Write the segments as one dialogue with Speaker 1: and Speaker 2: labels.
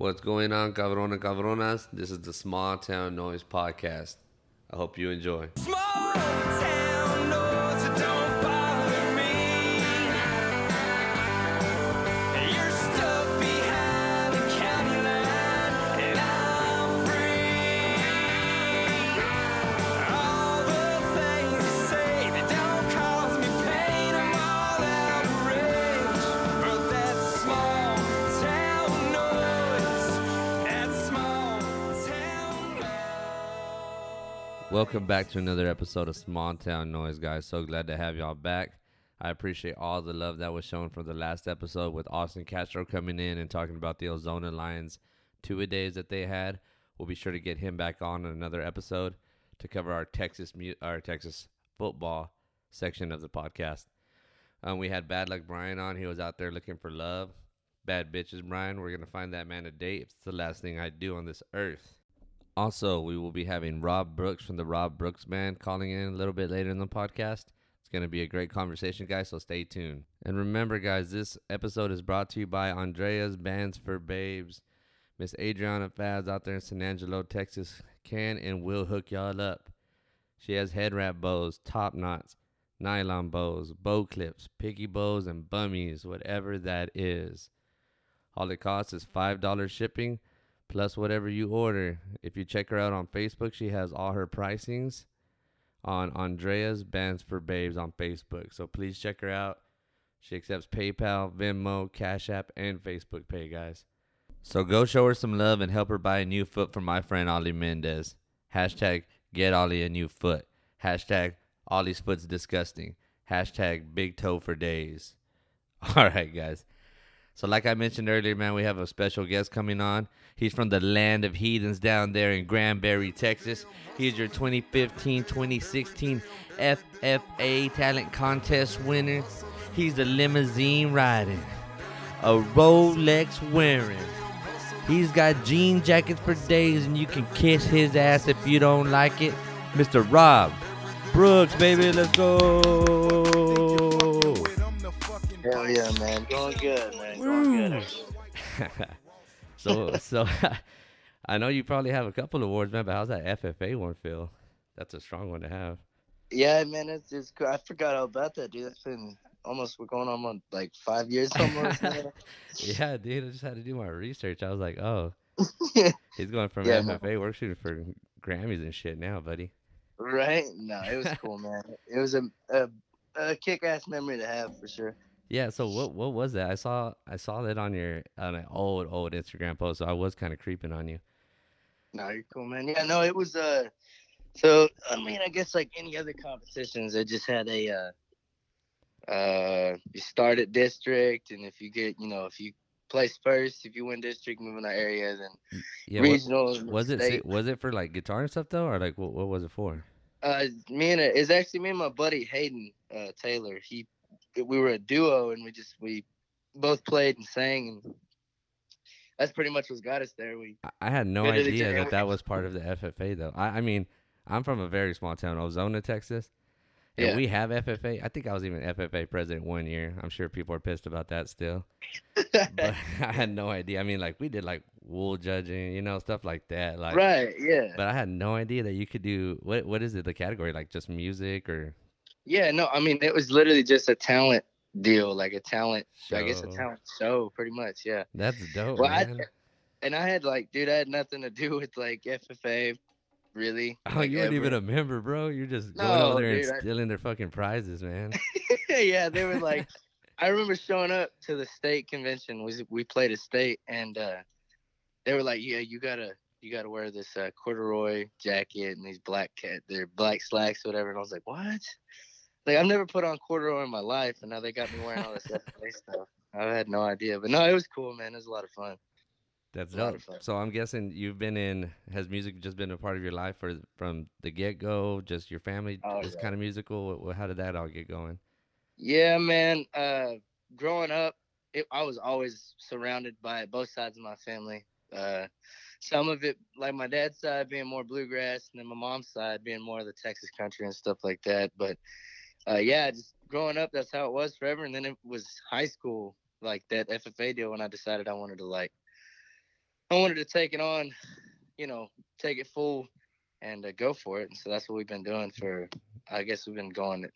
Speaker 1: What's going on, cabrón and cabronas? This is the Small Town Noise Podcast. I hope you enjoy.
Speaker 2: Small town
Speaker 1: Welcome back to another episode of Small Town Noise, guys. So glad to have y'all back. I appreciate all the love that was shown from the last episode with Austin Castro coming in and talking about the Ozona Lions two a days that they had. We'll be sure to get him back on in another episode to cover our Texas our Texas football section of the podcast. Um, we had Bad Luck Brian on. He was out there looking for love. Bad bitches, Brian. We're gonna find that man a date. It's the last thing I do on this earth. Also, we will be having Rob Brooks from the Rob Brooks Band calling in a little bit later in the podcast. It's going to be a great conversation, guys, so stay tuned. And remember, guys, this episode is brought to you by Andrea's Bands for Babes. Miss Adriana Faz out there in San Angelo, Texas, can and will hook y'all up. She has head wrap bows, top knots, nylon bows, bow clips, piggy bows, and bummies, whatever that is. All it costs is $5 shipping plus whatever you order. If you check her out on Facebook, she has all her pricings on Andrea's Bands for Babes on Facebook. So please check her out. She accepts PayPal, Venmo, Cash App, and Facebook Pay, guys. So go show her some love and help her buy a new foot from my friend Ollie Mendez. Hashtag get Ollie a new foot. Hashtag Ollie's foot's disgusting. Hashtag big toe for days. All right, guys. So, like I mentioned earlier, man, we have a special guest coming on. He's from the land of heathens down there in Granbury, Texas. He's your 2015 2016 FFA Talent Contest winner. He's a limousine riding, a Rolex wearing. He's got jean jackets for days, and you can kiss his ass if you don't like it. Mr. Rob Brooks, baby, let's go.
Speaker 3: Hell yeah, man. Going good, man. Going good.
Speaker 1: so so I know you probably have a couple awards, man, but how's that FFA one feel? That's a strong one to have.
Speaker 3: Yeah, man. It's it's cool. I forgot all about that, dude. It's been almost we're going on like five years almost.
Speaker 1: yeah, dude, I just had to do my research. I was like, oh, he's going from
Speaker 3: Yeah, man.
Speaker 1: FFA work shooting for Grammys and shit now, buddy.
Speaker 3: right? No, it was cool, man. It was a a, a kick-ass memory to have for sure.
Speaker 1: Yeah, so what what was that? I saw I saw that on your on an old old Instagram post, so I was kind of creeping on you.
Speaker 3: No, you're cool, man. Yeah, no, it was uh. So I mean, I guess like any other competitions, it just had a uh. Uh, you start at district, and if you get, you know, if you place first, if you win district, moving to that area, then
Speaker 1: Yeah,
Speaker 3: regional. and
Speaker 1: was it was it for like guitar and stuff though, or like what what was it for?
Speaker 3: Uh, me and it's actually me and my buddy Hayden uh, Taylor. He, we were a duo, and we just we both played and sang, and that's pretty much what got us there. We
Speaker 1: I- had no
Speaker 3: Good to the
Speaker 1: idea that that was part of the FFA though. I, I mean, I'm from a very small town, Ozona, Texas, and
Speaker 3: Yeah.
Speaker 1: we have FFA. I think I was even FFA president one year. I'm sure people are pissed about that still, but I had no idea. I mean, like we did like wool judging, you know, stuff like that. Like,
Speaker 3: right, yeah,
Speaker 1: but I had no idea that you could do what what is it the category like just music or
Speaker 3: yeah. No, I mean it was literally just a talent deal, like a talent. show. I guess a talent show, pretty much. Yeah.
Speaker 1: that's dope,
Speaker 3: Well, I, and I had like, dude, I had nothing to do with like FFA, really.
Speaker 1: Oh,
Speaker 3: like,
Speaker 1: you weren't even a member, bro. You're just going
Speaker 3: No,
Speaker 1: over there
Speaker 3: dude,
Speaker 1: and
Speaker 3: I-
Speaker 1: stealing their fucking prizes, man.
Speaker 3: yeah, they were like, I remember showing up to the state convention. We we played a state, and uh, they were like, "Yeah, you gotta you gotta wear this uh, corduroy jacket and these black cat, they're black slacks, whatever." And I was like, "What?" Like I've never put on corduroy in my life, and now they got me wearing all this FFA stuff. I had no idea, but no, it was cool, man. It was a lot of fun.
Speaker 1: That's
Speaker 3: A lot
Speaker 1: dope.
Speaker 3: of fun.
Speaker 1: So I'm guessing you've been in. Has music just been a part of your life for from the get go? Just your family,
Speaker 3: Oh,
Speaker 1: just
Speaker 3: yeah.
Speaker 1: kind of musical. Wh- wh- How did that all get going?
Speaker 3: Yeah, man. Uh, growing up, it, I was always surrounded by both sides of my family. Uh, some of it, like my dad's side, being more bluegrass, and then my mom's side being more of the Texas country and stuff like that. But uh, yeah, just growing up, that's how it was forever. And then it was high school, like that FFA deal, when I decided I wanted to like I wanted to take it on, you know, take it full and uh, go for it. And so that's what we've been doing for. I guess we've been going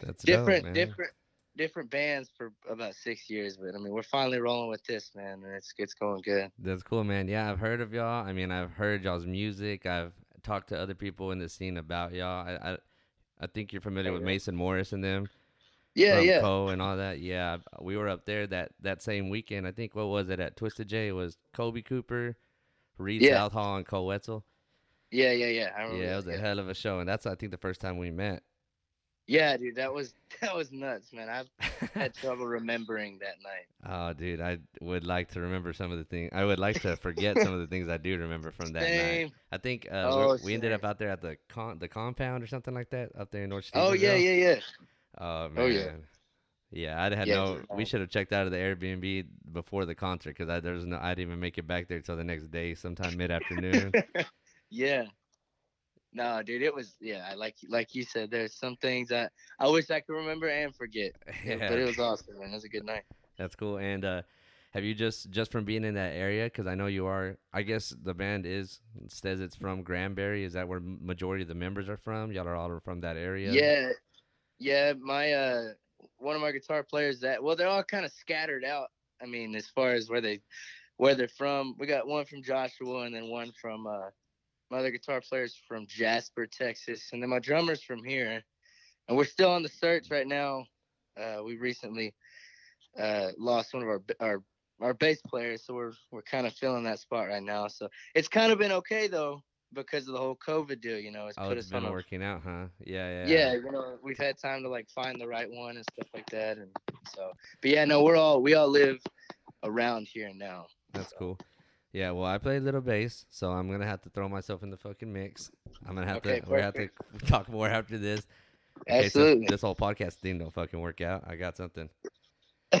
Speaker 1: That's
Speaker 3: different,
Speaker 1: dope,
Speaker 3: different, different bands for about six years. But I mean, we're finally rolling with this, man, and it's it's going good.
Speaker 1: That's cool, man. Yeah, I've heard of y'all. I mean, I've heard y'all's music. I've talked to other people in the scene about y'all. I, I, I think you're familiar with. Mason Morris and them.
Speaker 3: Yeah, yeah,
Speaker 1: Poe and all that. Yeah, we were up there that that same weekend. I think what was it at Twisted J? It was Kobe Cooper, Read
Speaker 3: Yeah.
Speaker 1: Southall, and Koe Wetzel.
Speaker 3: yeah, yeah, yeah. I remember
Speaker 1: Yeah, it was a hell of a show, and that's I think the first time we met.
Speaker 3: Yeah, dude, that was that was nuts, man. I've had trouble remembering that night.
Speaker 1: oh, dude, I would like to remember some of the things. I would like to forget some of the things I do remember from that night. I think uh,
Speaker 3: Oh,
Speaker 1: we ended up out there at the con- the compound or something like that up there in North.
Speaker 3: Oh yeah, yeah, yeah.
Speaker 1: Oh man.
Speaker 3: Oh, yeah.
Speaker 1: Yeah, I'd had
Speaker 3: Yeah,
Speaker 1: no. We should have checked out of the Airbnb before the concert because I there's no. I didn't even make it back there till the next day, sometime mid afternoon.
Speaker 3: yeah. No, dude, it was yeah. I like like you said. There's some things that I wish I could remember and forget. Yeah,
Speaker 1: yeah,
Speaker 3: but it was awesome, man. It was a good night.
Speaker 1: that's cool. And uh, have you just just from being in that area? Because I know you are. I guess the band is says it's from Granbury. Is that where majority of the members are from? Y'all are all from that area.
Speaker 3: Yeah, yeah. My uh, one of my guitar players that well, they're all kind of scattered out. I mean, as far as where they where they're from, we got one from Joshua and then one from uh, my other guitar players from Jasper, Texas, and then my drummer's from here. And we're still on the search right now. Uh, we recently uh, lost one of our our our bass players, so we're we're kind of filling that spot right now. So it's kind of been okay though because of the whole COVID deal. You know, it's
Speaker 1: Oh,
Speaker 3: put
Speaker 1: it's
Speaker 3: us on
Speaker 1: been
Speaker 3: a
Speaker 1: working out, huh? Yeah, yeah.
Speaker 3: yeah, you know, we've had time to like find the right one and stuff like that, and so. But yeah, no, we're all we all live around here now.
Speaker 1: That's cool. Yeah, well, I play a little bass, so I'm gonna have to throw myself in the fucking mix. I'm gonna have
Speaker 3: Okay,
Speaker 1: to. We have to talk more after this. this-
Speaker 3: Absolutely.
Speaker 1: This whole podcast thing don't fucking work out. I got something.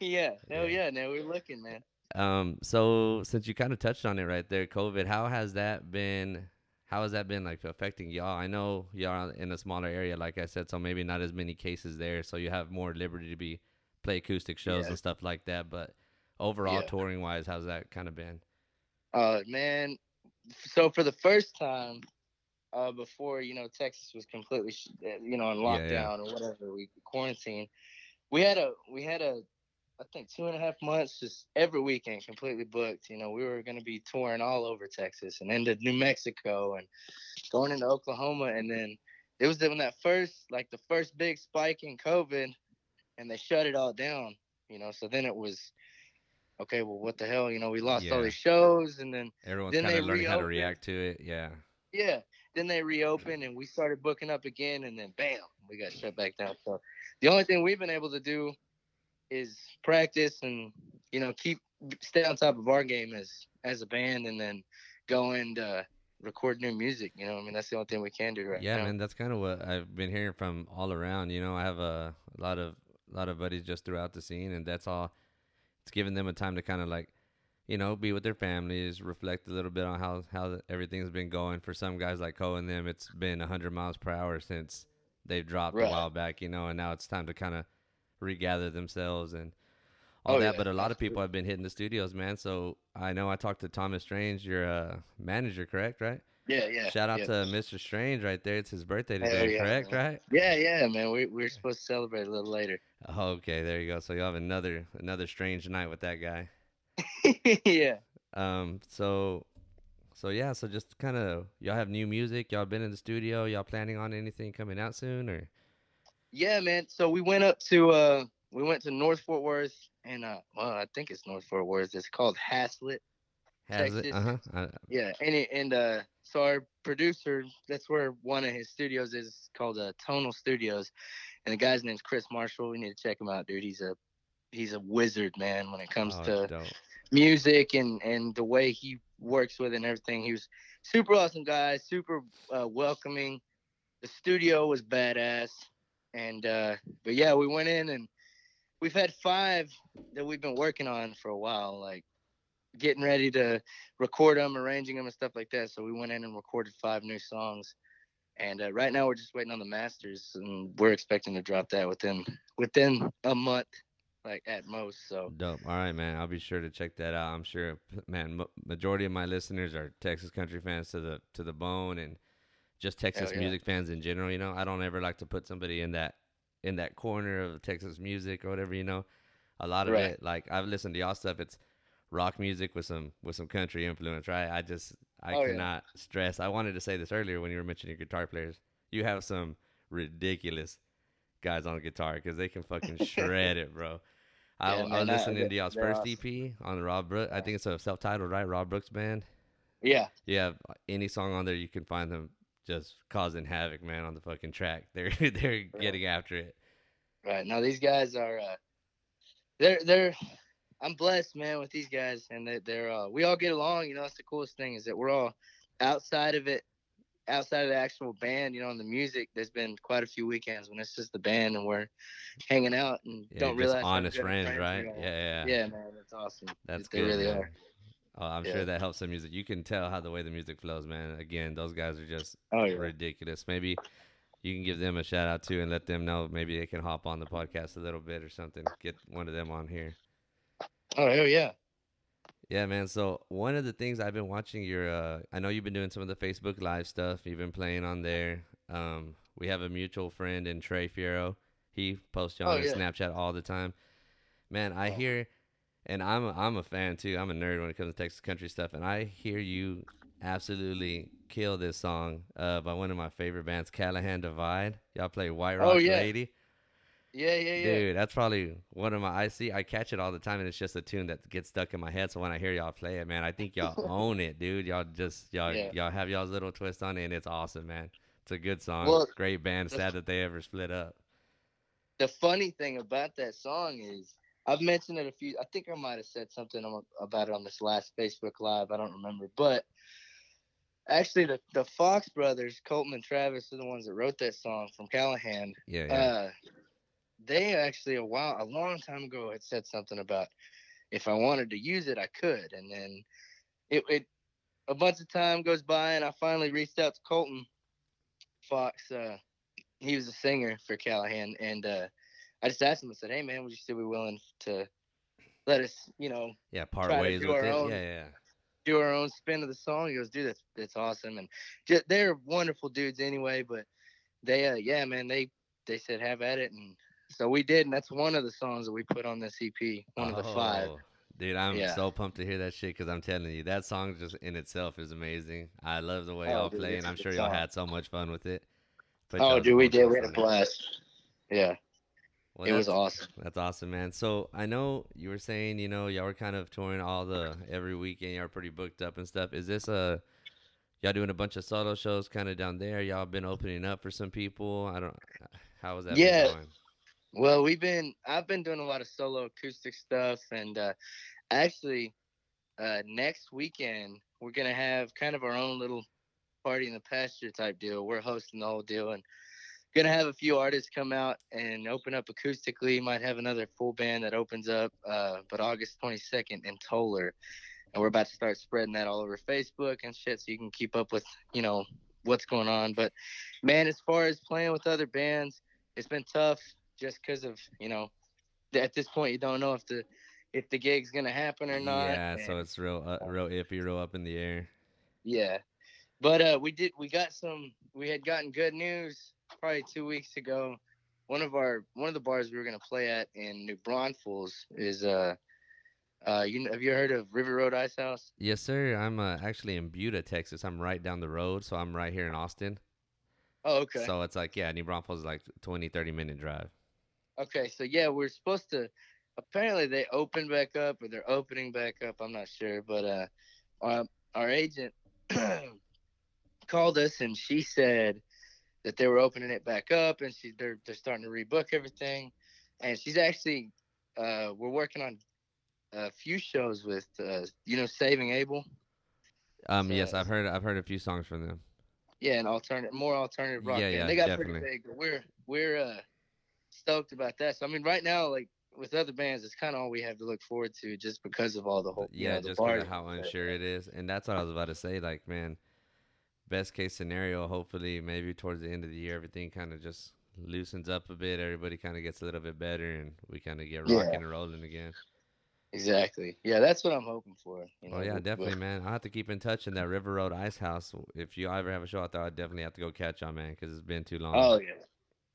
Speaker 3: yeah,
Speaker 1: Yeah.
Speaker 3: yeah, no, we're looking, man.
Speaker 1: Um, so since you kind of touched on it right there, COVID, how has that been? How has that been like affecting y'all? I know y'all in a smaller area, like I said, so maybe not as many cases there, so you have more liberty to be play acoustic shows
Speaker 3: Yeah.
Speaker 1: and stuff like that. But overall,
Speaker 3: Yeah.
Speaker 1: touring wise, how's that kind of been?
Speaker 3: Uh, man. So for the first time, uh, before you know Texas was completely, uh, you know, on
Speaker 1: Yeah, yeah.
Speaker 3: lockdown or whatever, we quarantine. We had a we had a I think two and a half months just every weekend completely booked. You know, we were going to be touring all over Texas and into New Mexico and going into Oklahoma. And then it was when that first, like the first big spike in COVID and they shut it all down, you know. So then it was, okay, well, what the hell? You know, we lost all
Speaker 1: Yeah.
Speaker 3: these shows and then,
Speaker 1: Everyone's kind of learning how to react to it. Yeah.
Speaker 3: yeah, then they reopened and we started booking up again and then bam, we got shut back down. So the only thing we've been able to do is practice and you know keep stay on top of our game as as a band and then go and uh, record new music. You know, I mean that's the only thing we can do right
Speaker 1: yeah,
Speaker 3: now.
Speaker 1: man, that's kind of what I've been hearing from all around. You know, I have a, a lot of a lot of buddies just throughout the scene, and that's all. It's giving them a time to kind of like, you know, be with their families, reflect a little bit on how how everything's been going. For some guys like Koe and them, it's been hundred miles per hour since they've dropped a while back, you know, and now it's time to kind of regather themselves and all
Speaker 3: Oh,
Speaker 1: that.
Speaker 3: yeah,
Speaker 1: but a lot of people have been hitting the studios, man. So I know I talked to Thomas Strange, your uh, manager, correct? Right?
Speaker 3: Yeah, yeah.
Speaker 1: Shout out
Speaker 3: yeah.
Speaker 1: to Mr. Strange right there. It's his birthday today,
Speaker 3: yeah,
Speaker 1: correct?
Speaker 3: man.
Speaker 1: Right?
Speaker 3: Yeah, yeah, man. We we're supposed to celebrate a little later.
Speaker 1: Okay, there you go. So you'll have another another strange night with that guy.
Speaker 3: yeah.
Speaker 1: Um, so so yeah, so just kind of y'all have new music. Y'all been in the studio. Y'all planning on anything coming out soon or?
Speaker 3: Yeah, man. So we went up to uh we went to North Fort Worth and uh well I think it's North Fort Worth. It's called Haslet.
Speaker 1: Has it? Uh huh.
Speaker 3: Yeah, and it, and uh so our producer, that's where one of his studios is called uh, Tonal Studios, and the guy's name's Chris Marshall. We need to check him out, dude. He's a he's a wizard, man, when it comes
Speaker 1: oh,
Speaker 3: to
Speaker 1: dope.
Speaker 3: music and and the way he works with and everything. He was super awesome guy, super uh, welcoming. The studio was badass, and uh, but yeah, we went in and we've had five that we've been working on for a while, like getting ready to record them, arranging them, and stuff like that. So we went in and recorded five new songs. And uh, right now we're just waiting on the masters, and we're expecting to drop that within within a month. like at most. So
Speaker 1: Dope. All right, man. I'll be sure to check that out. I'm sure, man. m- Majority of my listeners are Texas country fans to the to the bone, and just Texas
Speaker 3: yeah.
Speaker 1: music fans in general. You know, I don't ever like to put somebody in that in that corner of Texas music or whatever. You know, a lot of
Speaker 3: Right.
Speaker 1: it, like I've listened to y'all stuff. It's rock music with some with some country influence, right? I just I
Speaker 3: Oh, yeah.
Speaker 1: cannot stress. I wanted to say this earlier when you were mentioning guitar players. You have some ridiculous guys on guitar because they can fucking shred it, bro. I,
Speaker 3: Yeah,
Speaker 1: I
Speaker 3: man,
Speaker 1: was
Speaker 3: I-
Speaker 1: listening to y'all's first
Speaker 3: awesome.
Speaker 1: EP on the Rob Brooks. I think it's a self-titled, right? Rob Brooks band.
Speaker 3: yeah,
Speaker 1: You have any song on there, you can find them just causing havoc, man, on the fucking track. They're they're getting after it.
Speaker 3: right. Now these guys are uh, they're they're I'm blessed, man, with these guys, and they, they're uh, we all get along. You know, that's the coolest thing is that we're all outside of it, outside of the actual band. You know, and the music. There's been quite a few weekends when it's just the band and we're hanging out and
Speaker 1: Yeah,
Speaker 3: don't realize
Speaker 1: honest
Speaker 3: of
Speaker 1: friends, right? Yeah, yeah,
Speaker 3: Yeah, man, that's awesome.
Speaker 1: That's
Speaker 3: they
Speaker 1: good.
Speaker 3: really
Speaker 1: man.
Speaker 3: are.
Speaker 1: Oh, I'm
Speaker 3: Yeah.
Speaker 1: sure that helps the music. You can tell how the way the music flows, man. Again, those guys are just
Speaker 3: Oh yeah.
Speaker 1: ridiculous. Maybe you can give them a shout out too and let them know maybe they can hop on the podcast a little bit or something. Get one of them on here.
Speaker 3: Oh hell yeah.
Speaker 1: Yeah, man. So one of the things I've been watching your uh I know you've been doing some of the Facebook live stuff. You've been playing on there. Um we have a mutual friend in Trey Fiero. He posts you on
Speaker 3: Oh,
Speaker 1: his
Speaker 3: yeah.
Speaker 1: Snapchat all the time. Man, I
Speaker 3: Oh.
Speaker 1: hear and I'm a, I'm a fan too. I'm a nerd when it comes to Texas country stuff and I hear you absolutely kill this song uh by one of my favorite bands, Callahan Divide. Y'all play White Rock
Speaker 3: Oh, yeah.
Speaker 1: Lady.
Speaker 3: Yeah, yeah, yeah.
Speaker 1: Dude, that's probably one of my. I see, I catch it all the time, and it's just a tune that gets stuck in my head. So when I hear y'all play it, man, I think y'all own it, dude. Y'all just y'all
Speaker 3: Yeah.
Speaker 1: y'all have y'all's little twist on it, and it's awesome, man. It's a good song.
Speaker 3: Well,
Speaker 1: Great band. Sad that they ever split up.
Speaker 3: the funny thing about that song is I've mentioned it a few. I think I might have said something about it on this last Facebook Live. I don't remember, but actually, the the Fox brothers, Colton and Travis, are the ones that wrote that song from Callahan.
Speaker 1: Yeah, yeah.
Speaker 3: Uh, they actually a while, a long time ago, had said something about if I wanted to use it, I could, and then it, it a bunch of time goes by, and I finally reached out to Colton Fox. Uh, he was a singer for Callahan, and uh, I just asked him. I said, "Hey, man, would you still be willing to let us, you know,
Speaker 1: yeah, part ways with it.
Speaker 3: own-
Speaker 1: Yeah, yeah.
Speaker 3: do our own spin of the song?" He goes, "Dude, that's that's awesome." And just, they're wonderful dudes anyway. But they, uh, yeah, man, they they said have at it, and so we did, and that's one of the songs that we put on this EP, one of the five.
Speaker 1: Oh, Dude, I'm
Speaker 3: Yeah.
Speaker 1: so pumped to hear that shit because I'm telling you, that song just in itself is amazing. I love the way
Speaker 3: Oh,
Speaker 1: y'all
Speaker 3: dude,
Speaker 1: play, and I'm sure y'all
Speaker 3: song.
Speaker 1: had so much fun with it. Put
Speaker 3: Oh, dude, we did. We had a blast. Yeah,
Speaker 1: Well,
Speaker 3: it was awesome.
Speaker 1: That's awesome, man. So I know you were saying, you know, y'all were kind of touring all the every weekend. Y'all are pretty booked up and stuff. Is this a y'all doing a bunch of solo shows kind of down there? Y'all been opening up for some people? I don't. How was that? been
Speaker 3: Yeah.
Speaker 1: going?
Speaker 3: Well, we've been I've been doing a lot of solo acoustic stuff and uh actually uh next weekend we're to have kind of our own little party in the pasture type deal. We're hosting the whole deal and to have a few artists come out and open up acoustically. Might have another full band that opens up uh but August 22nd in Tolar. And we're about to start spreading that all over Facebook and shit so you can keep up with, you know, what's going on. But man, as far as playing with other bands, it's been tough just because of you know at this point you don't know if the if the gig's gonna happen or not
Speaker 1: Yeah, so it's real, uh, real iffy, real up in the air.
Speaker 3: yeah but uh we did we got some we had gotten good news probably two weeks ago one of our one of the bars we were gonna play at in new braunfels is uh uh you know, have you heard of river road ice house
Speaker 1: Yes, sir. I'm uh, actually in Buda, Texas. I'm right down the road, so I'm right here in Austin.
Speaker 3: oh okay
Speaker 1: So it's like, yeah, New Braunfels is like 20, 30 minute drive.
Speaker 3: Okay so yeah we're supposed to apparently they opened back up or they're opening back up i'm not sure but uh our, our agent called us and she said that they were opening it back up and she they're they're starting to rebook everything and she's actually uh we're working on a few shows with uh you know saving abel
Speaker 1: Um, yes, I've heard, I've heard a few songs from them.
Speaker 3: yeah an alternative more alternative rock
Speaker 1: Yeah,
Speaker 3: band.
Speaker 1: yeah,
Speaker 3: they got
Speaker 1: definitely.
Speaker 3: pretty big but we're we're uh stoked about that so i mean right now like with other bands it's kind of all we have to look forward to just because of all the whole you
Speaker 1: yeah,
Speaker 3: know, the
Speaker 1: just 'cause of how unsure it is, and that's what I was about to say. Like, man, best case scenario, hopefully, maybe towards the end of the year, everything kind of just loosens up a bit, everybody kind of gets a little bit better, and we kind of get
Speaker 3: Yeah.
Speaker 1: rocking and rolling again.
Speaker 3: Exactly. Yeah, that's what I'm hoping for. You oh, know,
Speaker 1: Oh yeah, definitely, man. I'll have to keep in touch in that River Road Ice House. If you ever have a show out there, I'll definitely have to go catch y'all, man, because it's been too long.
Speaker 3: Oh yeah.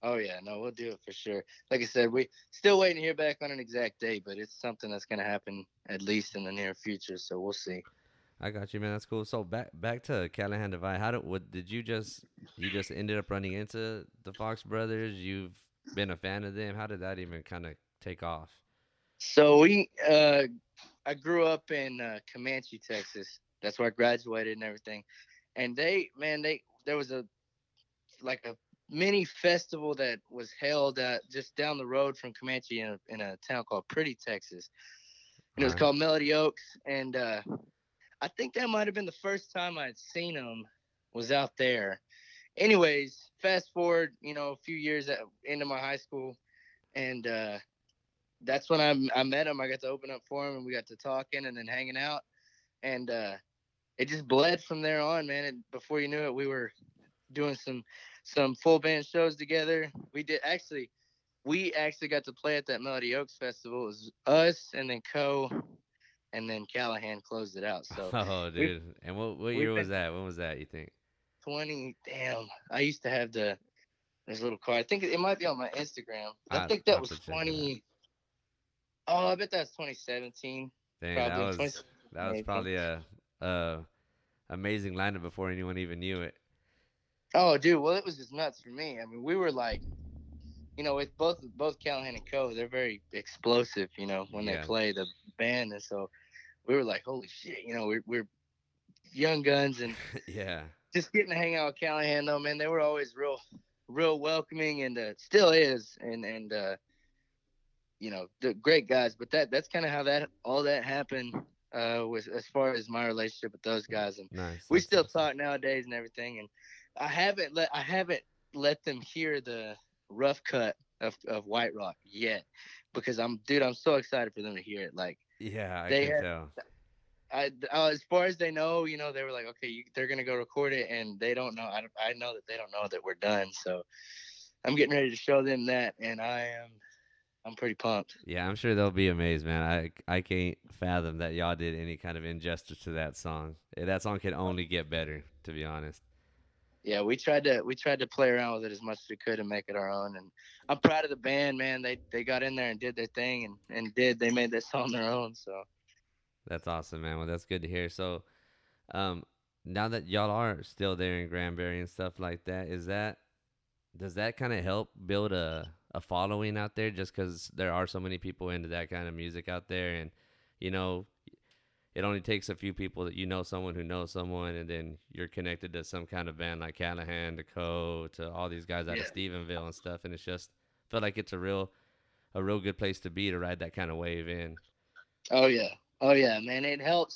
Speaker 3: Oh yeah, no, we'll do it for sure. Like I said, we still waiting to hear back on an exact date, but it's something that's gonna happen at least in the near future. So we'll see.
Speaker 1: I got you, man. That's cool. So back back to Callahan Divide. How did what did you just you just ended up running into the Fox brothers? You've been a fan of them. How did that even kind of take off?
Speaker 3: So we, uh, I grew up in uh, Comanche, Texas. That's where I graduated and everything. And they, man, they there was a like a mini festival that was held uh, just down the road from Comanche in a, in a town called Pretty, Texas. And it was
Speaker 1: Alright.
Speaker 3: called Melody Oaks. And uh, I think that might have been the first time I'd seen them was out there. Anyways, fast forward, you know, a few years at, into my high school, and uh, that's when I I met him. I got to open up for him, and we got to talking and then hanging out, and uh, it just bled from there on, man. And before you knew it, we were doing some some full band shows together. We did actually, we actually got to play at that Melody Oaks festival. It was us and then Koe, and then Callahan closed it out. So
Speaker 1: oh, dude. And what what year was that? When was that? You think?
Speaker 3: twenty, damn, I used to have the this little card. I think it, it might be on my Instagram. I
Speaker 1: I'll-
Speaker 3: think that was
Speaker 1: have to check it out.
Speaker 3: twenty. Oh, I bet that's 2017.
Speaker 1: Dang,
Speaker 3: Probably
Speaker 1: that was
Speaker 3: 2017,
Speaker 1: that was
Speaker 3: maybe.
Speaker 1: probably a a amazing lineup before anyone even knew it.
Speaker 3: Oh, dude. Well, it was just nuts for me. I mean, we were like, you know, with both both Callahan and Koe. They're very explosive. You know, when
Speaker 1: Yeah.
Speaker 3: they play the band, and so we were like, holy shit. You know, we're we're young guns and
Speaker 1: yeah.
Speaker 3: just getting to hang out with Callahan though, man. They were always real, real welcoming, and uh, still is, and and uh, you know, the great guys. But that that's kind of how that all that happened. Uh, with as far as my relationship with those guys, and
Speaker 1: Nice.
Speaker 3: we
Speaker 1: that's
Speaker 3: still
Speaker 1: awesome.
Speaker 3: talk nowadays and everything. And I haven't let I haven't let them hear the rough cut of of White Rock yet, because I'm dude, I'm so excited for them to hear it. Like
Speaker 1: Yeah, I
Speaker 3: they
Speaker 1: can
Speaker 3: had-
Speaker 1: tell.
Speaker 3: I, uh, as far as they know, you know, they were like, okay, you, they're gonna go record it, and they don't know. I, don't- I know that they don't know that we're done. So I'm getting ready to show them that, and I am, I'm pretty pumped.
Speaker 1: Yeah, I'm sure they'll be amazed, man. I I can't fathom that y'all did any kind of injustice to that song. Eh, That song can only get better, to be honest.
Speaker 3: Yeah, we tried to we tried to play around with it as much as we could and make it our own. And I'm proud of the band, man. They they got in there and did their thing, and and did they made this song their own. So
Speaker 1: That's awesome, man. Well, that's good to hear. So, um, now that y'all are still there in Granbury and stuff like that, is that does that kind of help build a a following out there? Just because there are so many people into that kind of music out there, and you know, it only takes a few people that you know someone who knows someone, and then you're connected to some kind of band like Callahan, to Koe, to all these guys out of
Speaker 3: Yeah.
Speaker 1: Stephenville and stuff, and it's just felt like it's a real a real good place to be to ride that kind of wave in.
Speaker 3: oh yeah, oh yeah, man. It helps.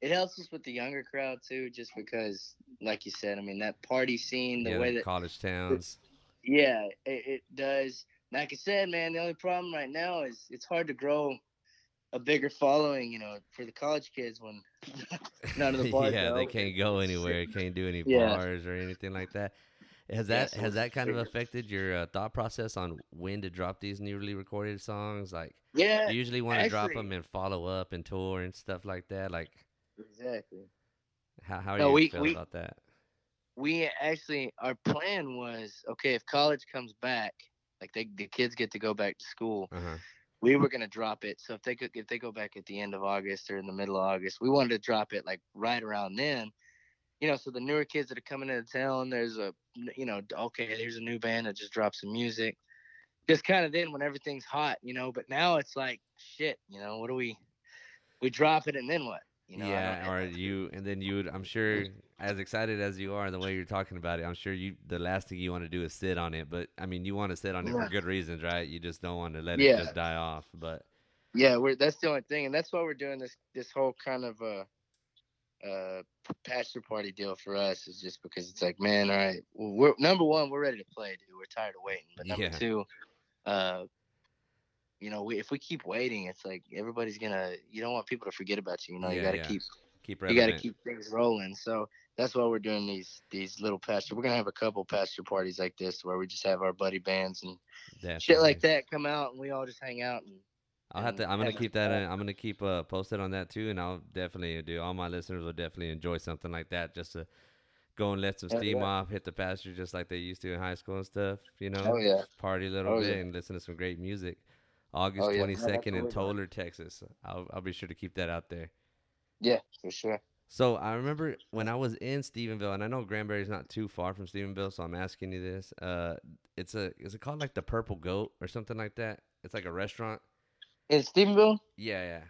Speaker 3: It helps us with the younger crowd too, just because, like you said, I mean that party scene, the
Speaker 1: yeah,
Speaker 3: way that
Speaker 1: college towns.
Speaker 3: Yeah, it, it does. Like I said, man, the only problem right now is it's hard to grow a bigger following, you know, for the college kids when none of the bars
Speaker 1: yeah, they can't go anywhere, can't do any
Speaker 3: Yeah.
Speaker 1: bars or anything like that. Has
Speaker 3: Yeah,
Speaker 1: that
Speaker 3: so
Speaker 1: has that kind of affected your uh, thought process on when to drop these newly recorded songs? Like,
Speaker 3: Yeah,
Speaker 1: you usually want to drop them and follow up and tour and stuff like that. Like,
Speaker 3: exactly.
Speaker 1: how how are
Speaker 3: No,
Speaker 1: you
Speaker 3: we-
Speaker 1: feel
Speaker 3: we-
Speaker 1: about that?
Speaker 3: We actually, our plan was okay if college comes back, like they the kids get to go back to school.
Speaker 1: Uh huh.
Speaker 3: We were gonna drop it. So if they could, if they go back at the end of August or in the middle of August, we wanted to drop it like right around then. You know, so the newer kids that are coming into town, there's a, you know, okay, there's a new band that just dropped some music. Just kind of then when everything's hot, you know. But now it's like shit, you know. What do we? We drop it and then what? You know,
Speaker 1: yeah, or you, and then you would. I'm sure, as excited as you are, the way you're talking about it, I'm sure you. The last thing you want to do is sit on it, but I mean, you want to sit on it for good reasons, right? You just don't want to let
Speaker 3: Yeah.
Speaker 1: it just die off. But
Speaker 3: Yeah, we're that's the only thing, and that's why we're doing this this whole kind of uh uh pastor party deal for us is just because it's like, man, all right, well, we're number one, we're ready to play, dude. We're tired of waiting, but number
Speaker 1: Yeah.
Speaker 3: two, uh, you know, we, if we keep waiting, it's like everybody's gonna. You don't want people to forget about you. You know, you got to
Speaker 1: yeah.
Speaker 3: keep
Speaker 1: keep
Speaker 3: you got to keep things rolling. So that's why we're doing these these little pasture. We're gonna have a couple pasture parties like this where we just have our buddy bands and shit like that come out and we all just hang out and
Speaker 1: I'll have to. I'm gonna keep that. In, I'm gonna keep uh, posted on that too, and I'll definitely do. All my listeners will definitely enjoy something like that, just to go and let some steam
Speaker 3: yeah.
Speaker 1: off, hit the pasture just like they used to in high school and stuff. You know,
Speaker 3: oh yeah,
Speaker 1: party a little
Speaker 3: Oh,
Speaker 1: bit
Speaker 3: yeah.
Speaker 1: and listen to some great music. August
Speaker 3: Oh, yeah. No,
Speaker 1: second in
Speaker 3: what we're.
Speaker 1: Tolar, Texas. I'll I'll be sure to keep that out there.
Speaker 3: yeah, for sure.
Speaker 1: So I remember when I was in Stephenville, and I know Granbury's not too far from Stephenville, so I'm asking you this. Uh, it's a is it called like the Purple Goat or something like that? It's like a restaurant.
Speaker 3: In Stephenville,
Speaker 1: Yeah, yeah.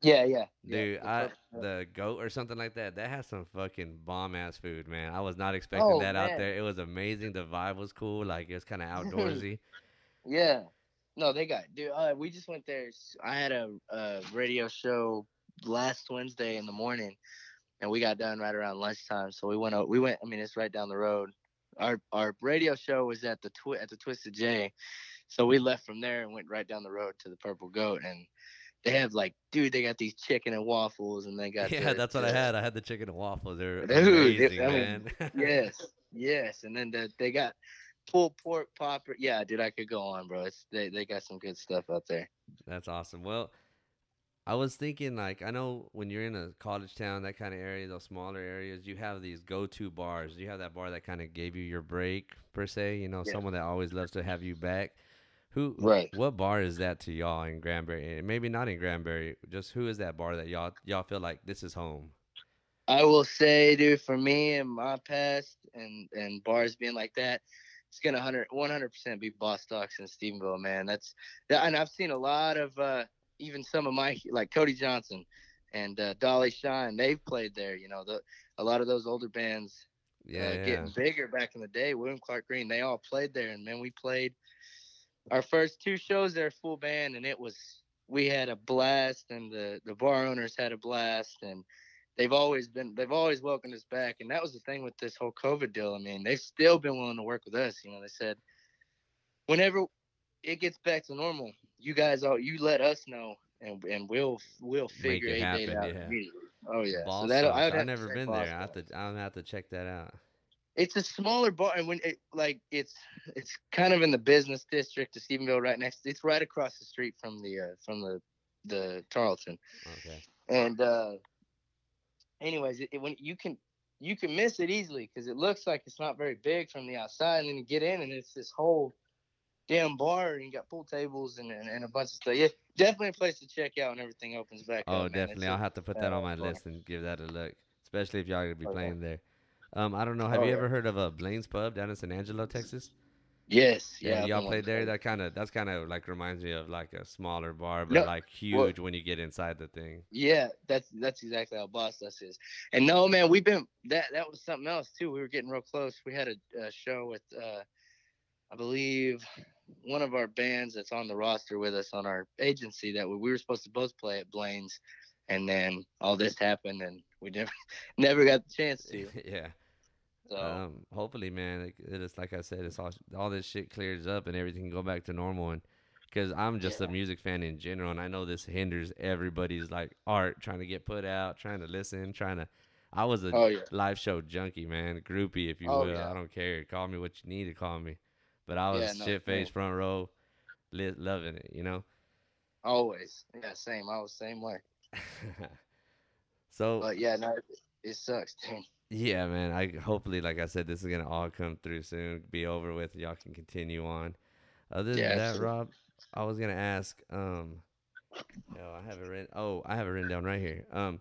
Speaker 3: yeah, yeah, yeah,
Speaker 1: Dude,
Speaker 3: the
Speaker 1: I the goat or something like that. That has some fucking bomb ass food, man. I was not expecting
Speaker 3: Oh,
Speaker 1: that out there. It was amazing. The vibe was cool. Like it was kind of outdoorsy.
Speaker 3: Yeah. No, they got dude. Uh, we just went there. I had a, a radio show last Wednesday in the morning, and we got done right around lunchtime. So we went. o- We went. I mean, it's right down the road. Our our radio show was at the twi- at the Twisted J, so we left from there and went right down the road to the Purple Goat, and they have like, dude, they got these chicken and waffles, and they got
Speaker 1: yeah,
Speaker 3: the-
Speaker 1: that's what I had. I had the chicken and waffles. They're
Speaker 3: Dude, it-
Speaker 1: amazing,
Speaker 3: I
Speaker 1: man.
Speaker 3: yes, yes, and then the, they got pulled pork popper. Yeah, dude, I could go on, bro. It's they they got some good stuff out there.
Speaker 1: That's awesome. Well, I was thinking like I know when you're in a college town, that kind of area, those smaller areas, you have these go-to bars. You have that bar that kind of gave you your break per se. You know,
Speaker 3: Yeah.
Speaker 1: someone that always loves to have you back. Who?
Speaker 3: Right.
Speaker 1: What bar is that to y'all in Granbury? And maybe not in Granbury. Just who is that bar that y'all y'all feel like this is home?
Speaker 3: I will say, dude, for me and my past and and bars being like that, it's gonna 100 100% be Bostock's and Stephenville, man. That's that, and I've seen a lot of uh even some of my like Cody Johnson and uh, Dolly Shine. They've played there. You know, the a lot of those older bands
Speaker 1: Yeah,
Speaker 3: uh,
Speaker 1: yeah.
Speaker 3: getting bigger back in the day. William Clark Green, they all played there, and man, we played our first two shows there full band, and it was we had a blast, and the the bar owners had a blast, and they've always been they've always welcomed us back, and that was the thing with this whole COVID deal. I mean, they've still been willing to work with us. You know, they said whenever it gets back to normal, you guys all you let us know. And, and we'll we'll
Speaker 1: Make
Speaker 3: figure
Speaker 1: it happen,
Speaker 3: out
Speaker 1: yeah.
Speaker 3: immediately. Oh yeah,
Speaker 1: Ball
Speaker 3: so that I
Speaker 1: i've never been there. I have to I'm gonna have to check that out.
Speaker 3: it's a smaller bar and when it like it's it's kind of in the business district of Stephenville right next it's right across the street from the uh from the the Tarleton
Speaker 1: Okay.
Speaker 3: and uh anyways it, it- when you can you can miss it easily because it looks like it's not very big from the outside and then you get in and it's this whole damn bar and you got pool tables and, and, and a bunch of stuff yeah definitely a place to check out when everything opens back
Speaker 1: Oh,
Speaker 3: up. It's
Speaker 1: definitely. I'll have to put that on my
Speaker 3: uh,
Speaker 1: list and give that a look, especially if y'all gonna be
Speaker 3: Oh, yeah.
Speaker 1: playing there. Um, I don't know. Have
Speaker 3: Oh,
Speaker 1: you
Speaker 3: yeah.
Speaker 1: ever heard of a Blaine's Pub down in San Angelo, Texas?
Speaker 3: Yes
Speaker 1: Yeah,
Speaker 3: yeah
Speaker 1: y'all played there. That kind of that's kind of like reminds me of like a smaller bar, but
Speaker 3: No,
Speaker 1: like huge when you get inside the thing.
Speaker 3: Yeah, that's that's exactly how Boss Us is. And no, man, we've been that that was something else too. We were getting real close. We had a, a show with, uh, I believe, one of our bands that's on the roster with us on our agency that we, we were supposed to both play at Blaine's, and then all this happened and we never never got the chance to.
Speaker 1: yeah.
Speaker 3: So
Speaker 1: Um, hopefully, man, it, it is like I said, it's all all this shit clears up and everything can go back to normal. And because I'm just a music fan in general, and I know this hinders everybody's like art trying to get put out, trying to listen, trying to. I was a
Speaker 3: oh yeah,
Speaker 1: live show junkie, man, groupie, if you
Speaker 3: Oh,
Speaker 1: will.
Speaker 3: yeah.
Speaker 1: I don't care. Call me what you need to call me, but I was
Speaker 3: Yeah, no,
Speaker 1: shit faced
Speaker 3: same.
Speaker 1: front row, li- loving it, you know.
Speaker 3: always yeah, same. I was same way.
Speaker 1: so
Speaker 3: But yeah, no, it, sucks, dude.
Speaker 1: yeah, man. I hopefully, like I said, this is gonna all come through soon, be over with. Y'all can continue on. Other than
Speaker 3: Yeah,
Speaker 1: that. Rob, I was gonna ask. Um, oh, I have it written. Oh, I have it written down right here. Um,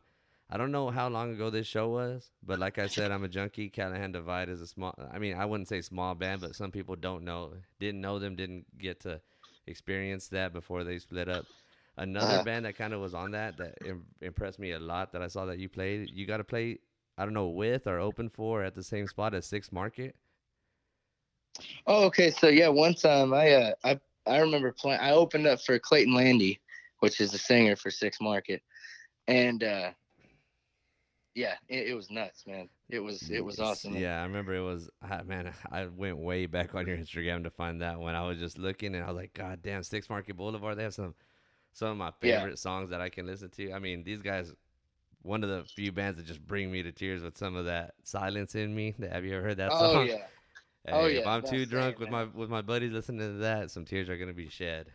Speaker 1: I don't know how long ago this show was, but like I said, I'm a junkie. Callahan Divide is a small. I mean, I wouldn't say small band, but some people don't know, didn't know them, didn't get to experience that before they split up. Another
Speaker 3: Uh-huh.
Speaker 1: band that kind of was on that that Im- impressed me a lot that I saw that you played. You got to play. I don't know with or open for at the same spot as Six Market.
Speaker 3: Oh, okay. So yeah, one time I uh I I remember playing. I opened up for Clayton Landy, which is the singer for Six Market, and uh yeah, it, it was nuts, man. It was it was awesome.
Speaker 1: Yeah, I remember it was ah, man. I went way back on your Instagram to find that one. I was just looking and I was like, God damn, Six Market Boulevard. They have some some of my
Speaker 3: Yeah.
Speaker 1: favorite songs that I can listen to. I mean, these guys one of the few bands that just bring me to tears with some of that silence in me. Have you ever heard that
Speaker 3: oh
Speaker 1: song?
Speaker 3: Oh yeah.
Speaker 1: Hey,
Speaker 3: Oh, yeah.
Speaker 1: If
Speaker 3: I'm
Speaker 1: too drunk
Speaker 3: same,
Speaker 1: with
Speaker 3: man.
Speaker 1: my with my buddies listening to that, some tears are gonna be shed.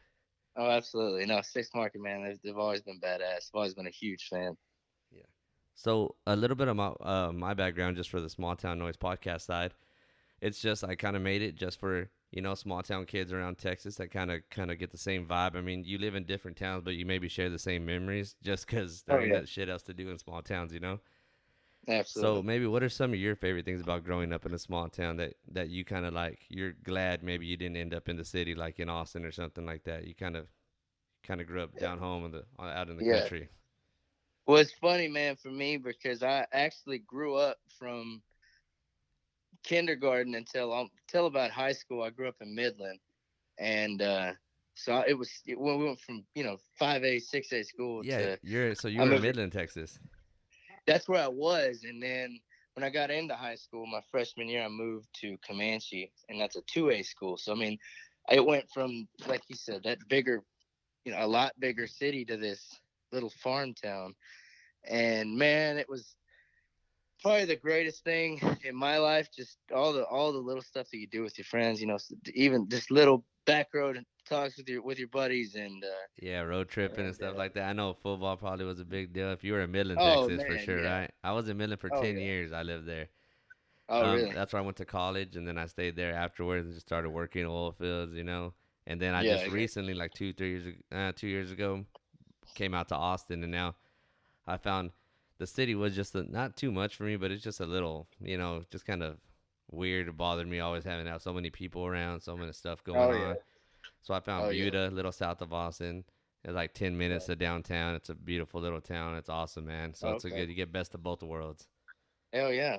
Speaker 3: Oh, absolutely. No, Six Market man, they've, they've always been badass. I've always been a huge fan. Yeah.
Speaker 1: So a little bit of my uh, my background just for the small town noise podcast side. It's just I kind of made it just for you know small town kids around Texas that kind of kind of get the same vibe. I mean, you live in different towns, but you maybe share the same memories just because there
Speaker 3: Oh,
Speaker 1: ain't
Speaker 3: yeah.
Speaker 1: that shit else to do in small towns, you know.
Speaker 3: Absolutely.
Speaker 1: So maybe what are some of your favorite things about growing up in a small town that that you kind of like? You're glad maybe you didn't end up in the city like in Austin or something like that. You kind of kind of grew up down home in the uh, out in the
Speaker 3: Yeah.
Speaker 1: country.
Speaker 3: Well, it's funny, man, for me because I actually grew up from kindergarten until until about high school. I grew up in Midland, and uh, so it was it, when we went from you know five A, six A school
Speaker 1: Yeah,
Speaker 3: to
Speaker 1: you're so you were in Midland, Texas.
Speaker 3: that's where I was, and then when I got into high school, my freshman year, I moved to Comanche, and that's a two A school. So I mean, it went from like you said that bigger, you know, a lot bigger city to this little farm town, and man, it was probably the greatest thing in my life. Just all the all the little stuff that you do with your friends, you know, even just little back road talks with your with your buddies, and uh,
Speaker 1: Yeah, road tripping and stuff
Speaker 3: uh,
Speaker 1: like that. I know football probably was a big deal. If you were in Midland,
Speaker 3: Oh,
Speaker 1: Texas, for sure,
Speaker 3: yeah.
Speaker 1: right? I was in Midland for ten
Speaker 3: yeah.
Speaker 1: years. I lived there.
Speaker 3: oh
Speaker 1: Um,
Speaker 3: really?
Speaker 1: That's where I went to college, and then I stayed there afterwards and just started working oil fields, you know. And then I just
Speaker 3: yeah.
Speaker 1: recently, like two, three years, uh, two years ago, came out to Austin, and now I found the city was just a, not too much for me, but it's just a little, you know, just kind of weird. It bothered me always having out so many people around, so many stuff going
Speaker 3: Oh, yeah.
Speaker 1: on. So I found
Speaker 3: Oh, yeah.
Speaker 1: Buda, a little south of Austin. It's like ten minutes to downtown. It's a beautiful little town. It's awesome, man. So it's a good. You get best of both worlds.
Speaker 3: Hell yeah.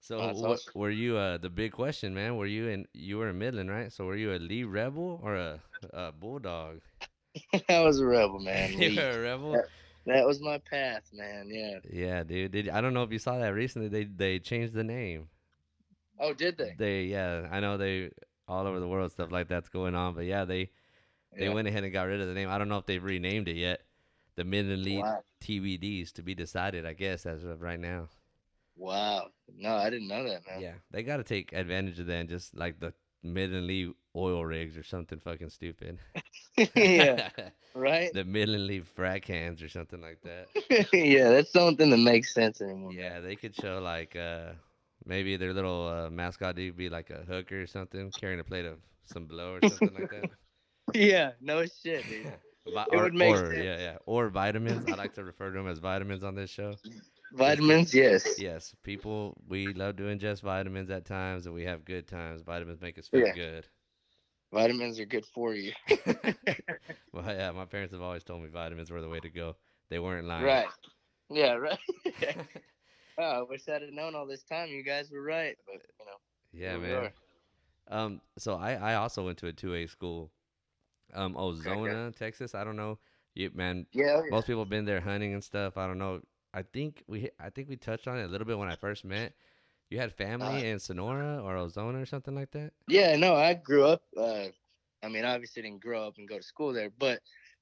Speaker 1: So
Speaker 3: Oh, awesome.
Speaker 1: were you uh the big question, man? Were you in you were in Midland, right? So were you a Lee Rebel or a, a Bulldog?
Speaker 3: I was a rebel, man.
Speaker 1: you were a Rebel.
Speaker 3: That was my path, man. Yeah.
Speaker 1: Yeah, dude. Did I don't know if you saw that recently. They they changed the name.
Speaker 3: Oh, did they?
Speaker 1: They yeah, I know they all over the world stuff like that's going on, but yeah, they they
Speaker 3: Yeah.
Speaker 1: went ahead and got rid of the name. I don't know if they've renamed it yet. The Midland Lee
Speaker 3: Wow.
Speaker 1: TBDs to be decided, I guess, as of right now.
Speaker 3: Wow. No, I didn't know that, man.
Speaker 1: Yeah, they got to take advantage of that, and just like the Midland Lee oil rigs or something fucking stupid.
Speaker 3: Yeah. Right?
Speaker 1: the Midland Lee frac cans or something like that.
Speaker 3: yeah, that's something that makes sense anymore.
Speaker 1: Yeah, they could show like uh maybe their little uh, mascot dude be like a hooker or something, carrying a plate of some blow or something like that.
Speaker 3: Yeah, no shit, dude.
Speaker 1: Vi-
Speaker 3: It
Speaker 1: or,
Speaker 3: would make
Speaker 1: or,
Speaker 3: sense.
Speaker 1: yeah, yeah, or vitamins. I like to refer to them as vitamins on this show.
Speaker 3: Vitamins, yes.
Speaker 1: Yes, people, we love to ingest vitamins at times, and we have good times. Vitamins make us feel
Speaker 3: Yeah.
Speaker 1: good.
Speaker 3: Vitamins are good for you.
Speaker 1: Well, yeah, my parents have always told me vitamins were the way to go. They weren't lying.
Speaker 3: right. Yeah, right. oh, I wish I'd have known all this time. You guys were right, but you know.
Speaker 1: yeah, man. Um, so I, I also went to a two A school, um, Ozona, Texas. I don't know, you man.
Speaker 3: Yeah, oh, yeah.
Speaker 1: Most people have been there hunting and stuff. I don't know. I think we I think we touched on it a little bit when I first met. You had family
Speaker 3: Uh,
Speaker 1: in Sonora or Ozona or something like that.
Speaker 3: Yeah, no, I grew up. Uh, I mean, obviously didn't grow up and go to school there, but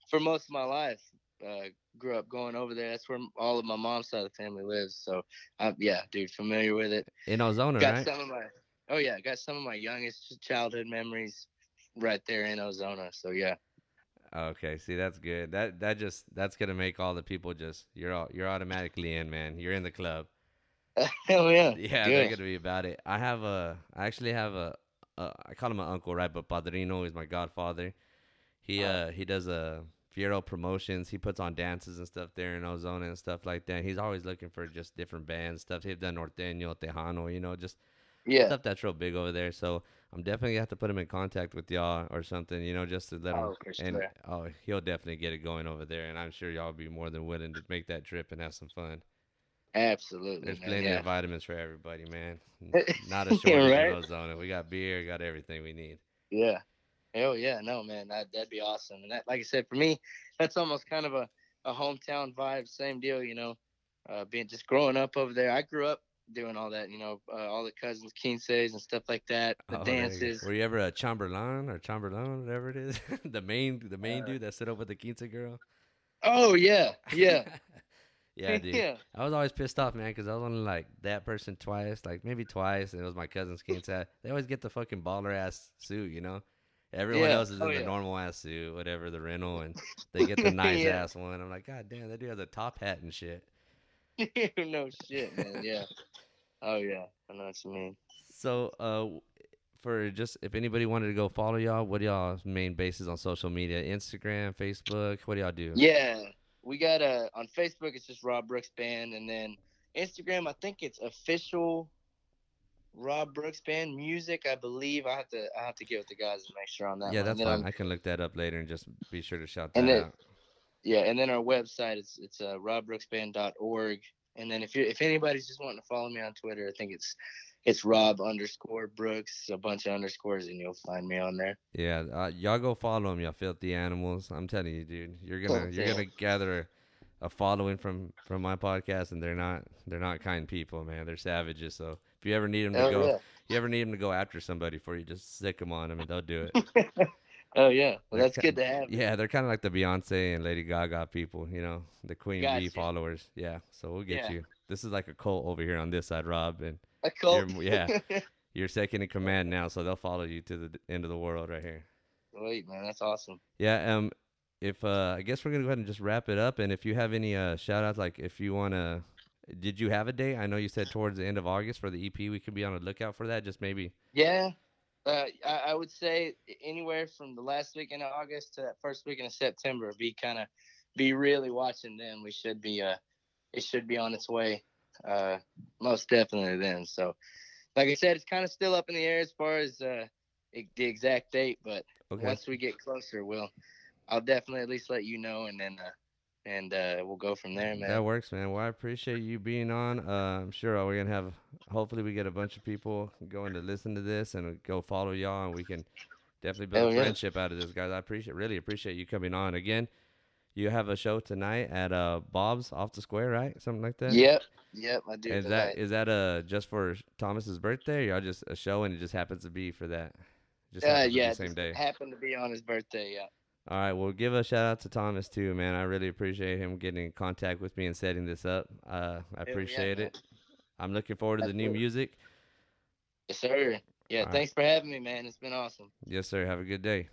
Speaker 3: for most of my life, uh, grew up going over there. That's where all of my mom's side of the family lives. So, um, yeah, dude, familiar with it.
Speaker 1: In Ozona,
Speaker 3: got
Speaker 1: right?
Speaker 3: some of my, oh yeah, got some of my youngest childhood memories right there in Ozona. So yeah,
Speaker 1: Okay, see that's good. That that just that's gonna make all the people just you're all, you're automatically in, man. You're in the club.
Speaker 3: hell yeah,
Speaker 1: Yeah, they're gonna be about it. I have a, I actually have a, a I call him my uncle, right? But Padrino is my godfather. He
Speaker 3: Oh.
Speaker 1: uh he does a Fiero promotions. He puts on dances and stuff there in Ozona and stuff like that. He's always looking for just different bands, stuff. He's done Norteño, Tejano, you know, just
Speaker 3: yeah.
Speaker 1: stuff that's real big over there. So I'm definitely gonna have to put him in contact with y'all or something, you know, just to let him.
Speaker 3: Oh, for
Speaker 1: And oh, he'll definitely get it going over there, and I'm sure y'all will be more than willing to make that trip and have some fun.
Speaker 3: Absolutely,
Speaker 1: There's
Speaker 3: man.
Speaker 1: plenty
Speaker 3: yeah.
Speaker 1: of vitamins for everybody, man. Not a shortage
Speaker 3: Right?
Speaker 1: in Ozona. We got beer, got everything we need.
Speaker 3: Yeah. Hell yeah. No, man, that, that'd be awesome. And that, like I said, for me, that's almost kind of a, a hometown vibe. Same deal, you know, uh, being just growing up over there. I grew up doing all that, you know, uh, all the cousins, quinces and stuff like that, the
Speaker 1: Oh, you
Speaker 3: dances.
Speaker 1: Were you ever a Chamberlain or Chamberlain, whatever it is? the main, the main
Speaker 3: Uh,
Speaker 1: dude that sit up with the quince girl.
Speaker 3: Oh, yeah. Yeah.
Speaker 1: Yeah, dude.
Speaker 3: yeah.
Speaker 1: I was always pissed off, man, because I was only like that person twice, like maybe twice, and it was my cousin's kids. They always get the fucking baller ass suit, you know. Everyone
Speaker 3: Yeah.
Speaker 1: else is in
Speaker 3: Oh,
Speaker 1: the normal ass suit, whatever the rental, and they get the nice
Speaker 3: Yeah.
Speaker 1: ass one. I'm like, God damn, that dude has a top hat and shit.
Speaker 3: no shit, man. Yeah. Oh yeah. I know what you mean.
Speaker 1: So, uh, for just if anybody wanted to go follow y'all, what are y'all's main bases on social media? Instagram, Facebook. What do y'all do?
Speaker 3: Yeah. We got a on Facebook it's just Rob Brooks Band and then Instagram I think it's official Rob Brooks Band music, I believe. I have to I have to get with the guys and make sure on that.
Speaker 1: Yeah,
Speaker 3: one.
Speaker 1: that's fine. I can look that up later and just be sure to shout that
Speaker 3: And then-
Speaker 1: out.
Speaker 3: Yeah, and then our website it's it's uh, robbrooksband.org. And then if you if anybody's just wanting to follow me on Twitter, I think it's it's Rob underscore Brooks, a bunch of underscores, and you'll find me on there.
Speaker 1: Yeah, uh, y'all go follow them, y'all filthy animals. I'm telling you, dude, you're gonna
Speaker 3: Oh,
Speaker 1: you're
Speaker 3: yeah.
Speaker 1: gonna gather a, following from from my podcast, and they're not they're not kind people, man. They're savages. So if you ever need them to
Speaker 3: Oh
Speaker 1: go,
Speaker 3: yeah.
Speaker 1: you ever need them to go after somebody for you, just sick them on them, and they'll do it.
Speaker 3: Oh yeah. Well, that's
Speaker 1: ki-
Speaker 3: good to have.
Speaker 1: Yeah, they're kind of like the Beyonce and Lady Gaga people, you know, the Queen Bee
Speaker 3: Gotcha.
Speaker 1: followers. Yeah, so we'll get
Speaker 3: Yeah.
Speaker 1: you. This is like a cult over here on this side, Rob, and
Speaker 3: A cult.
Speaker 1: You're- yeah. you're second in command now, so they'll follow you to the end of the world right here.
Speaker 3: Wait, man, that's awesome.
Speaker 1: Yeah, um, if uh, I guess we're gonna go ahead and just wrap it up. And if you have any uh shout outs, like if you wanna, did you have a date? I know you said towards the end of August for the EP. We could be on a lookout for that. Just maybe.
Speaker 3: Yeah. Uh, I, I would say anywhere from the last weekend of August to that first weekend of September, be kind of be really watching then. We should be uh, it should be on its way, uh, most definitely then. So, like I said, it's kind of still up in the air as far as uh, the exact date, but
Speaker 1: Okay.
Speaker 3: once we get closer, we'll I'll definitely at least let you know, and then uh, and uh, we'll go from there, man.
Speaker 1: That works, man. Well, I appreciate you being on. Uh, I'm sure we're gonna have. Hopefully, we get a bunch of people going to listen to this and go follow y'all, and we can definitely build
Speaker 3: Hell
Speaker 1: a
Speaker 3: yeah.
Speaker 1: friendship out of this, guys. I appreciate, really appreciate you coming on again. You have a show tonight at uh Bob's off the square, right? Something like that.
Speaker 3: Yep, yep, I do.
Speaker 1: Is
Speaker 3: tonight.
Speaker 1: that is that uh just for Thomas's birthday, or y'all just a show and it just happens to be for that? Just
Speaker 3: uh,
Speaker 1: happens to be
Speaker 3: yeah,
Speaker 1: the same day.
Speaker 3: happened to be on his birthday. Yeah.
Speaker 1: All right, well, give a shout out to Thomas too, man. I really appreciate him getting in contact with me and setting this up. Uh, I
Speaker 3: Hell yeah,
Speaker 1: appreciate it. I'm looking forward to the new
Speaker 3: Absolutely.
Speaker 1: music.
Speaker 3: Yes, sir. Yeah,
Speaker 1: All right.
Speaker 3: thanks for having me, man. It's been awesome.
Speaker 1: Yes, sir. Have a good day.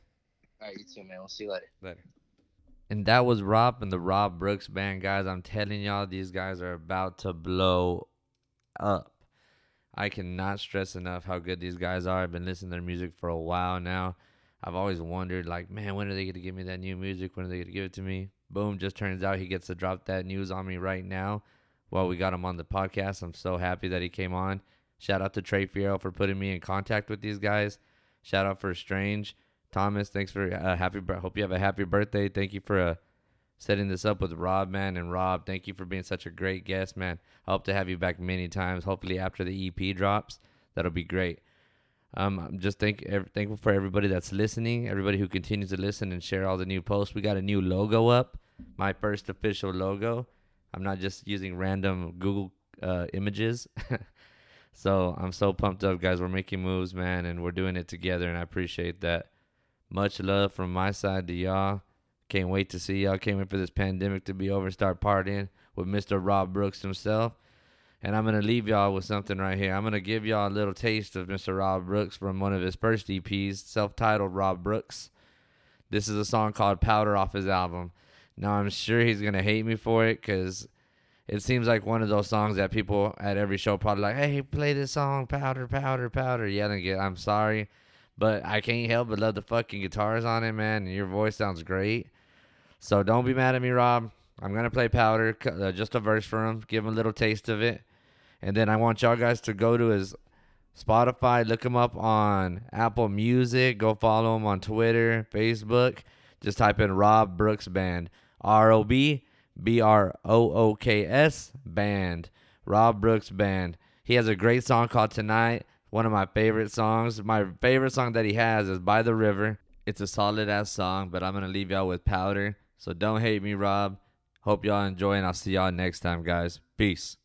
Speaker 3: All right, you too, man. We'll see you later.
Speaker 1: Later. And that was Rob and the Rob Brooks band, guys. I'm telling y'all, these guys are about to blow up. I cannot stress enough how good these guys are. I've been listening to their music for a while now. I've always wondered, like, man, when are they going to give me that new music? When are they going to give it to me? Boom, just turns out he gets to drop that news on me right now. Well, we got him on the podcast. I'm so happy that he came on. Shout out to Trey Fierro for putting me in contact with these guys. Shout out for Strange. Thomas, thanks for uh, happy. Hope you have a happy birthday. Thank you for uh, setting this up with Rob, man. And Rob, thank you for being such a great guest, man. I hope to have you back many times. Hopefully after the EP drops, that'll be great. Um, I'm just thank thankful for everybody that's listening, everybody who continues to listen and share all the new posts. We got a new logo up, my first official logo. I'm not just using random Google uh, images. so I'm so pumped up, guys. We're making moves, man, and we're doing it together, and I appreciate that. Much love from my side to y'all. Can't wait to see y'all. Can't wait for this pandemic to be over and start partying with Mr. Rob Brooks himself. And I'm going to leave y'all with something right here. I'm going to give y'all a little taste of Mr. Rob Brooks from one of his first EPs, self titled Rob Brooks. This is a song called Powder off his album. Now, I'm sure he's going to hate me for it because it seems like one of those songs that people at every show probably like, hey, play this song, Powder, Powder, Powder, yelling it. I'm sorry. But I can't help but love the fucking guitars on it, man. And your voice sounds great. So don't be mad at me, Rob. I'm gonna play Powder, uh, just a verse for him, give him a little taste of it, and then I want y'all guys to go to his Spotify, look him up on Apple Music, go follow him on Twitter, Facebook. Just type in Rob Brooks Band, R O B B R O O K S Band, Rob Brooks Band. He has a great song called Tonight. One of my favorite songs. My favorite song that he has is By the River. It's a solid ass song, but I'm gonna leave y'all with Powder. So don't hate me, Rob. Hope y'all enjoy, and I'll see y'all next time, guys. Peace.